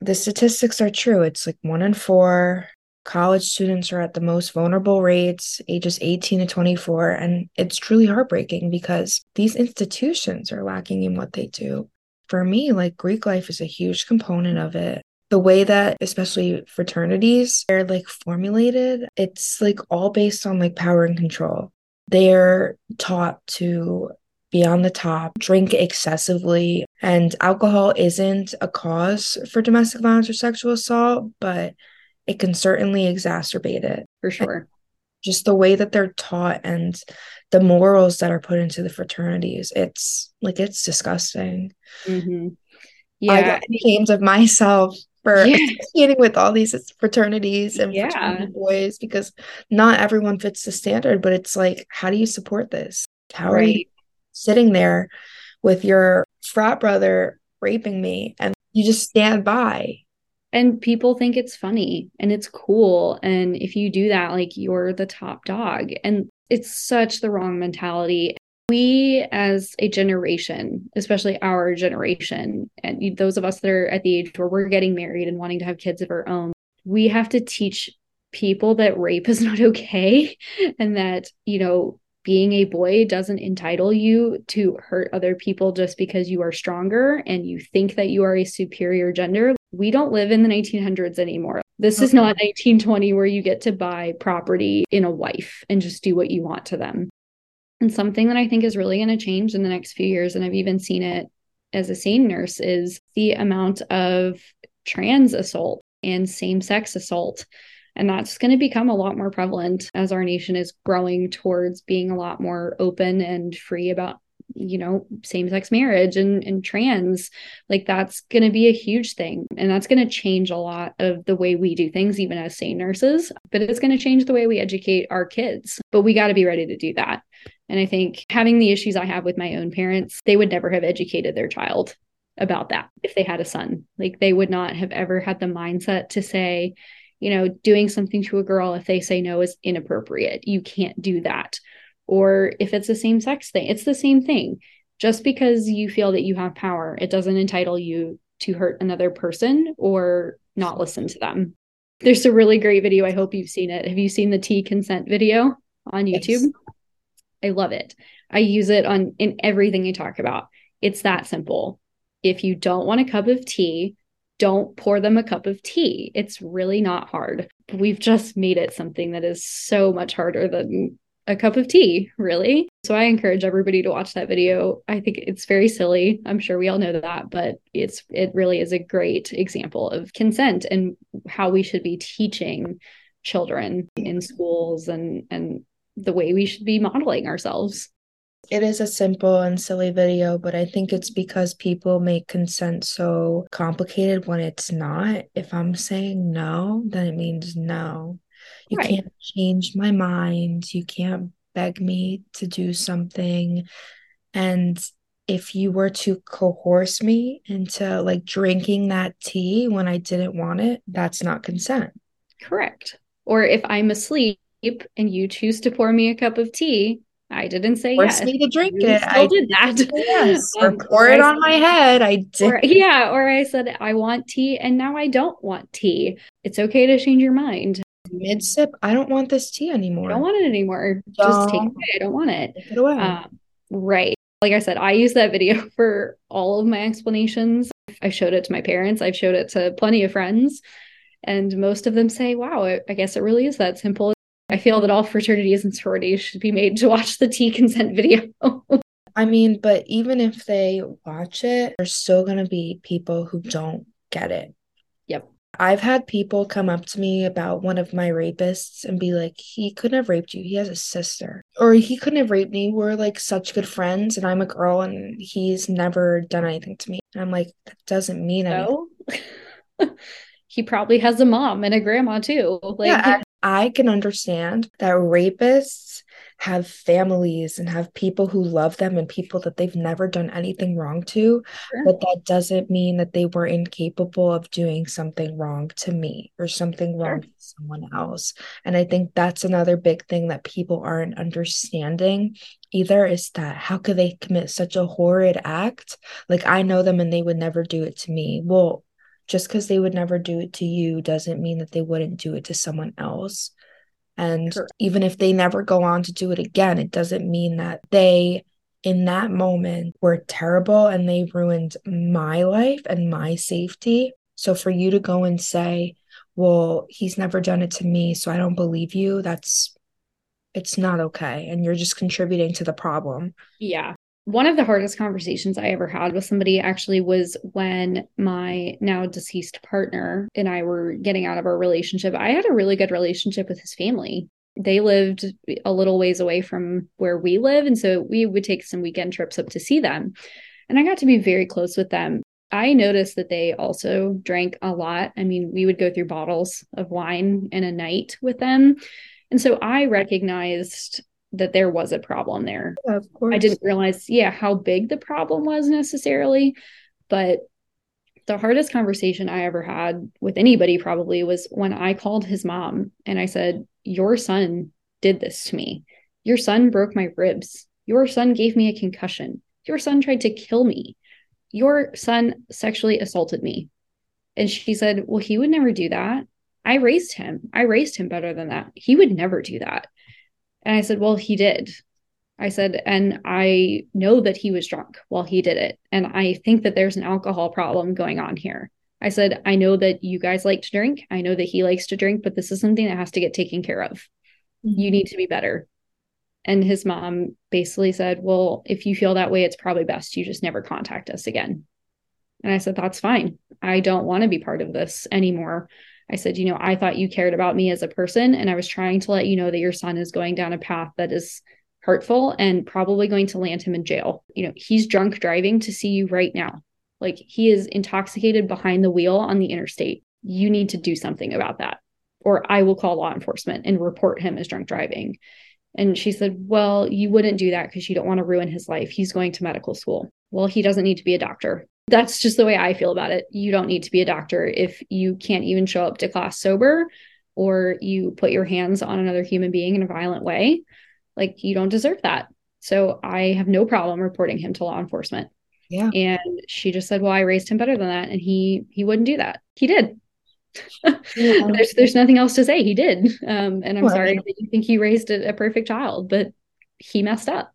The statistics are true. It's like one in four college students are at the most vulnerable rates, ages 18 to 24. And it's truly heartbreaking because these institutions are lacking in what they do. For me, like Greek life is a huge component of it the way that especially fraternities are like formulated it's like all based on like power and control they're taught to be on the top drink excessively and alcohol isn't a cause for domestic violence or sexual assault but it can certainly exacerbate it for sure just the way that they're taught and the morals that are put into the fraternities it's like it's disgusting mm-hmm. yeah i get ashamed of myself for yeah. associating with all these fraternities and yeah. fraternity boys because not everyone fits the standard but it's like how do you support this how right. are you sitting there with your frat brother raping me and you just stand by And people think it's funny and it's cool. And if you do that, like you're the top dog. And it's such the wrong mentality. We, as a generation, especially our generation, and those of us that are at the age where we're getting married and wanting to have kids of our own, we have to teach people that rape is not okay and that, you know, being a boy doesn't entitle you to hurt other people just because you are stronger and you think that you are a superior gender. We don't live in the 1900s anymore. This okay. is not 1920 where you get to buy property in a wife and just do what you want to them. And something that I think is really going to change in the next few years, and I've even seen it as a SANE nurse, is the amount of trans assault and same sex assault and that's going to become a lot more prevalent as our nation is growing towards being a lot more open and free about you know same-sex marriage and and trans like that's going to be a huge thing and that's going to change a lot of the way we do things even as SANE nurses but it's going to change the way we educate our kids but we got to be ready to do that and i think having the issues i have with my own parents they would never have educated their child about that if they had a son like they would not have ever had the mindset to say you know, doing something to a girl if they say no is inappropriate. You can't do that. Or if it's a same sex thing, it's the same thing. Just because you feel that you have power, it doesn't entitle you to hurt another person or not listen to them. There's a really great video. I hope you've seen it. Have you seen the tea consent video on YouTube? Yes. I love it. I use it on in everything I talk about. It's that simple. If you don't want a cup of tea, don't pour them a cup of tea. It's really not hard. We've just made it something that is so much harder than a cup of tea, really. So I encourage everybody to watch that video. I think it's very silly. I'm sure we all know that, but it's it really is a great example of consent and how we should be teaching children in schools and and the way we should be modeling ourselves. It is a simple and silly video, but I think it's because people make consent so complicated when it's not. If I'm saying no, then it means no. You right. can't change my mind. You can't beg me to do something. And if you were to coerce me into like drinking that tea when I didn't want it, that's not consent. Correct. Or if I'm asleep and you choose to pour me a cup of tea, I didn't say Force yes. me to drink you it. I did that. Yes. Um, or pour it on my head. I did. Or, yeah. Or I said I want tea and now I don't want tea. It's okay to change your mind. Mid sip, I don't want this tea anymore. I don't want it anymore. Don't. Just take it away. I don't want it. Take it away. Um, right. Like I said, I use that video for all of my explanations. I showed it to my parents. I've showed it to plenty of friends. And most of them say, wow, I guess it really is that simple. I feel that all fraternities and sororities should be made to watch the tea consent video. I mean, but even if they watch it, there's still going to be people who don't get it. Yep. I've had people come up to me about one of my rapists and be like, he couldn't have raped you. He has a sister. Or he couldn't have raped me. We're like such good friends and I'm a girl and he's never done anything to me. And I'm like, that doesn't mean no. anything. he probably has a mom and a grandma too. Like yeah, I can understand that rapists have families and have people who love them and people that they've never done anything wrong to. Sure. But that doesn't mean that they were incapable of doing something wrong to me or something wrong sure. to someone else. And I think that's another big thing that people aren't understanding either is that how could they commit such a horrid act? Like I know them and they would never do it to me. Well, just because they would never do it to you doesn't mean that they wouldn't do it to someone else. And sure. even if they never go on to do it again, it doesn't mean that they, in that moment, were terrible and they ruined my life and my safety. So for you to go and say, well, he's never done it to me, so I don't believe you, that's it's not okay. And you're just contributing to the problem. Yeah one of the hardest conversations I ever had with somebody actually was when my now deceased partner and I were getting out of our relationship. I had a really good relationship with his family. They lived a little ways away from where we live. And so we would take some weekend trips up to see them. And I got to be very close with them. I noticed that they also drank a lot. I mean, we would go through bottles of wine in a night with them. And so I recognized that there was a problem there. Yeah, of course. I didn't realize, yeah, how big the problem was necessarily, but The hardest conversation I ever had with anybody probably was when I called his mom and I said, Your son did this to me. Your son broke my ribs. Your son gave me a concussion. Your son tried to kill me. Your son sexually assaulted me. And she said, Well, he would never do that. I raised him. I raised him better than that. He would never do that. And I said, Well, he did. I said, and I know that he was drunk while he did it. And I think that there's an alcohol problem going on here. I said, I know that you guys like to drink. I know that he likes to drink, but this is something that has to get taken care of. Mm-hmm. You need to be better. And his mom basically said, Well, if you feel that way, it's probably best you just never contact us again. And I said, That's fine. I don't want to be part of this anymore. I said, You know, I thought you cared about me as a person. And I was trying to let you know that your son is going down a path that is hurtful and probably going to land him in jail. You know, he's drunk driving to see you right now. Like he is intoxicated behind the wheel on the interstate. You need to do something about that, or I will call law enforcement and report him as drunk driving. And she said, Well, you wouldn't do that because you don't want to ruin his life. He's going to medical school. Well, he doesn't need to be a doctor. That's just the way I feel about it. You don't need to be a doctor if you can't even show up to class sober or you put your hands on another human being in a violent way. Like, you don't deserve that. So I have no problem reporting him to law enforcement. Yeah. And she just said, Well, I raised him better than that. And he he wouldn't do that. He did. yeah. there's there's nothing else to say. He did. Um, and I'm well, sorry that you think he raised a, a perfect child, but he messed up.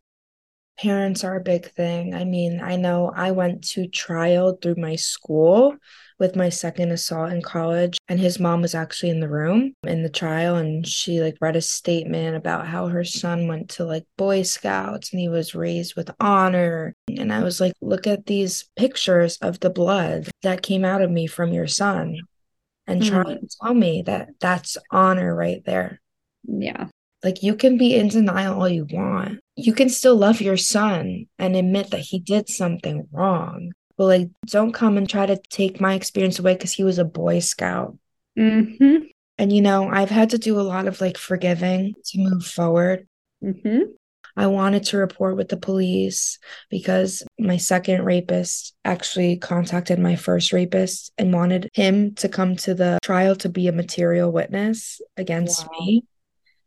Parents are a big thing. I mean, I know I went to trial through my school with my second assault in college and his mom was actually in the room in the trial and she like read a statement about how her son went to like boy scouts and he was raised with honor and i was like look at these pictures of the blood that came out of me from your son and mm-hmm. try to tell me that that's honor right there yeah like you can be in denial all you want. You can still love your son and admit that he did something wrong but like don't come and try to take my experience away because he was a boy scout mm-hmm. and you know i've had to do a lot of like forgiving to move forward mm-hmm. i wanted to report with the police because my second rapist actually contacted my first rapist and wanted him to come to the trial to be a material witness against wow. me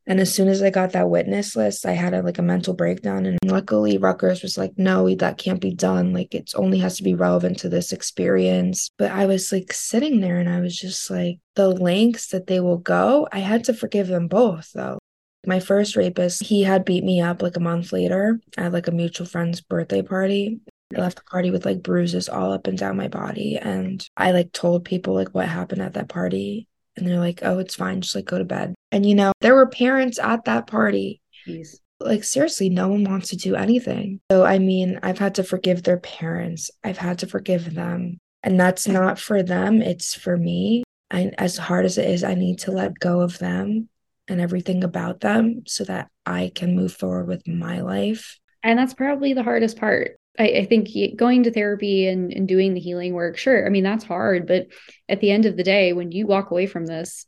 and as soon as I got that witness list, I had a, like a mental breakdown. And luckily, Rutgers was like, no, that can't be done. Like, it only has to be relevant to this experience. But I was like sitting there and I was just like, the lengths that they will go, I had to forgive them both, though. My first rapist, he had beat me up like a month later at like a mutual friend's birthday party. I left the party with like bruises all up and down my body. And I like told people like what happened at that party. And they're like, oh, it's fine. Just like go to bed. And, you know, there were parents at that party. Jeez. Like, seriously, no one wants to do anything. So, I mean, I've had to forgive their parents, I've had to forgive them. And that's not for them, it's for me. And as hard as it is, I need to let go of them and everything about them so that I can move forward with my life. And that's probably the hardest part. I, I, think going to therapy and, and doing the healing work, sure. I mean, that's hard. But at the end of the day, when you walk away from this,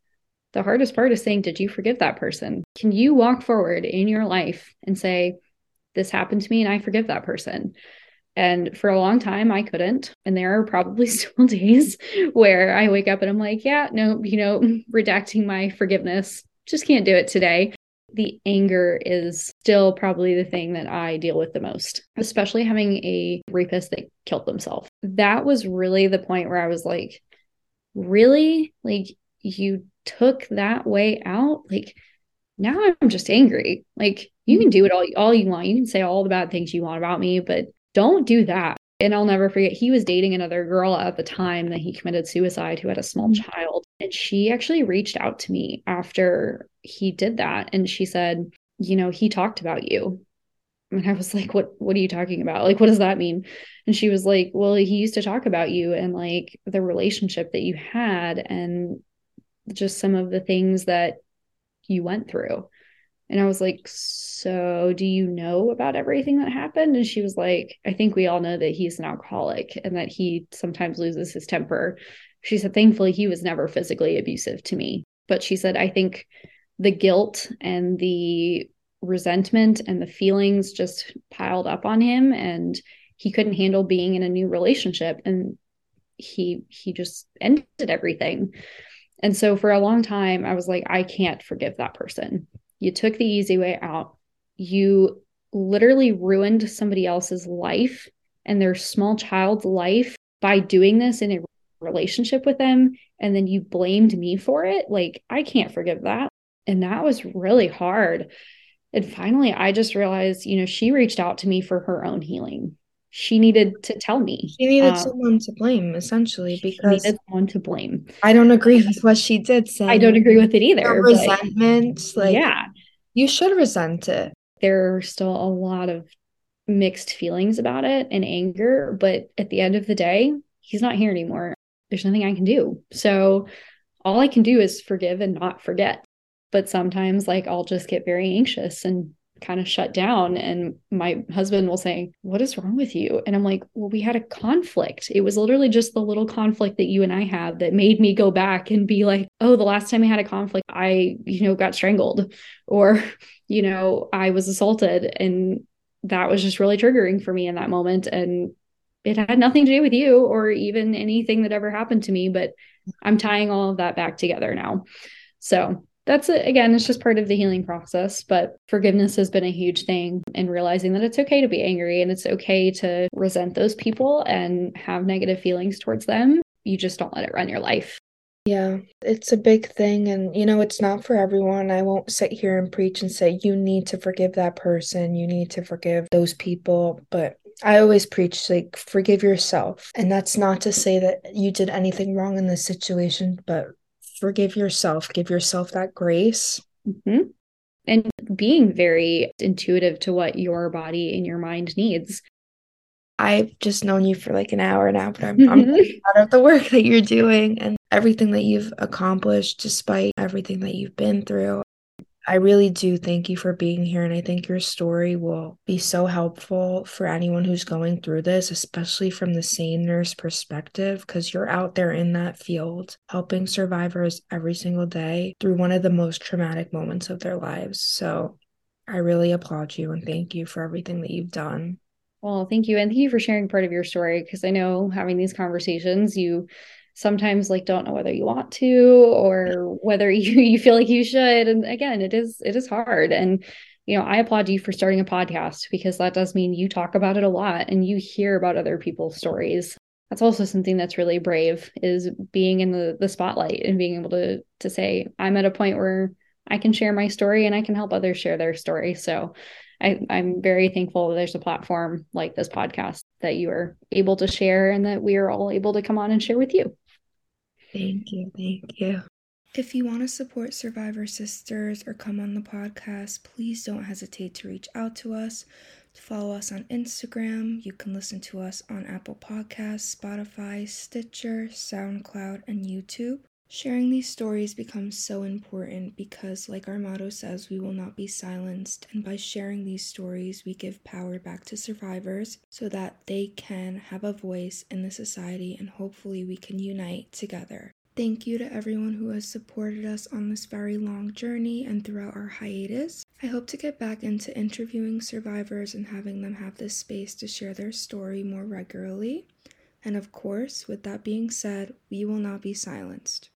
the hardest part is saying, Did you forgive that person? Can you walk forward in your life and say, This happened to me and I forgive that person? And for a long time, I couldn't. And there are probably still days where I wake up and I'm like, Yeah, no, you know, redacting my forgiveness, just can't do it today the anger is still probably the thing that I deal with the most, especially having a rapist that killed themselves. That was really the point where I was like, really? Like, you took that way out? Like, now I'm just angry. Like, you can mm-hmm. do it all, all you want. You can say all the bad things you want about me, but don't do that. And I'll never forget, he was dating another girl at the time that he committed suicide who had a small mm-hmm. child. And she actually reached out to me after he did that. And she said, You know, he talked about you. And I was like, What what are you talking about? Like, what does that mean? And she was like, Well, he used to talk about you and like the relationship that you had and just some of the things that you went through. And I was like, So do you know about everything that happened? And she was like, I think we all know that he's an alcoholic and that he sometimes loses his temper. She said, Thankfully, he was never physically abusive to me. But she said, I think the guilt and the resentment and the feelings just piled up on him and he couldn't handle being in a new relationship. And he he just ended everything. And so for a long time I was like I can't forgive that person. You took the easy way out. You literally ruined somebody else's life and their small child's life by doing this in a relationship with them. And then you blamed me for it. Like i can't forgive that. And that was really hard. And finally i just realized you know she reached out to me for her own healing. She needed to tell me. She needed um, someone to blame essentially because she needed someone to blame. I don't agree with what she did say. I don't agree with it either resentment like yeah you should resent it there are still a lot of mixed feelings about it and anger but at the end of the day he's not here anymore there's nothing I can do. So all I can do is forgive and not forget. But sometimes, like, I'll just get very anxious and kind of shut down. And my husband will say, What is wrong with you? And I'm like, Well, we had a conflict. It was literally just the little conflict that you and I had that made me go back and be like, Oh, the last time I had a conflict, I, you know, got strangled or, you know, I was assaulted. And that was just really triggering for me in that moment. And it had nothing to do with you or even anything that ever happened to me, but I'm tying all of that back together now. So that's it. Again, it's just part of the healing process, but forgiveness has been a huge thing and realizing that it's okay to be angry and it's okay to resent those people and have negative feelings towards them. You just don't let it run your life. Yeah, it's a big thing. And, you know, it's not for everyone. I won't sit here and preach and say, you need to forgive that person. You need to forgive those people. But I always preach like forgive yourself. And that's not to say that you did anything wrong in this situation, but forgive yourself, give yourself that grace. Mm-hmm. And being very intuitive to what your body and your mind needs. I've just known you for like an hour now, but I'm, I'm proud of the work that you're doing and everything that you've accomplished despite everything that you've been through. I really do thank you for being here. And I think your story will be so helpful for anyone who's going through this, especially from the SANE nurse perspective, because you're out there in that field helping survivors every single day through one of the most traumatic moments of their lives. So I really applaud you and thank you for everything that you've done. Well, thank you. And thank you for sharing part of your story because I know having these conversations, you sometimes like don't know whether you want to or whether you, you feel like you should. And again it is it is hard. And you know i applaud you for starting a podcast because that does mean you talk about it a lot and you hear about other people's stories. That's also something that's really brave is being in the the spotlight and being able to to say i'm at a point where i can share my story and i can help others share their story. So I, i'm very thankful that there's a platform like this podcast that you are able to share and that we are all able to come on and share with you Thank you. Thank you. If you want to support Survivor Sisters or come on the podcast, please don't hesitate to reach out to us. To follow us on Instagram. You can listen to us on Apple Podcasts, Spotify, Stitcher, SoundCloud, and YouTube. Sharing these stories becomes so important because, like our motto says, we will not be silenced. And by sharing these stories, we give power back to survivors so that they can have a voice in the society and hopefully we can unite together. Thank you to everyone who has supported us on this very long journey and throughout our hiatus. I hope to get back into interviewing survivors and having them have this space to share their story more regularly. And of course, with that being said, we will not be silenced.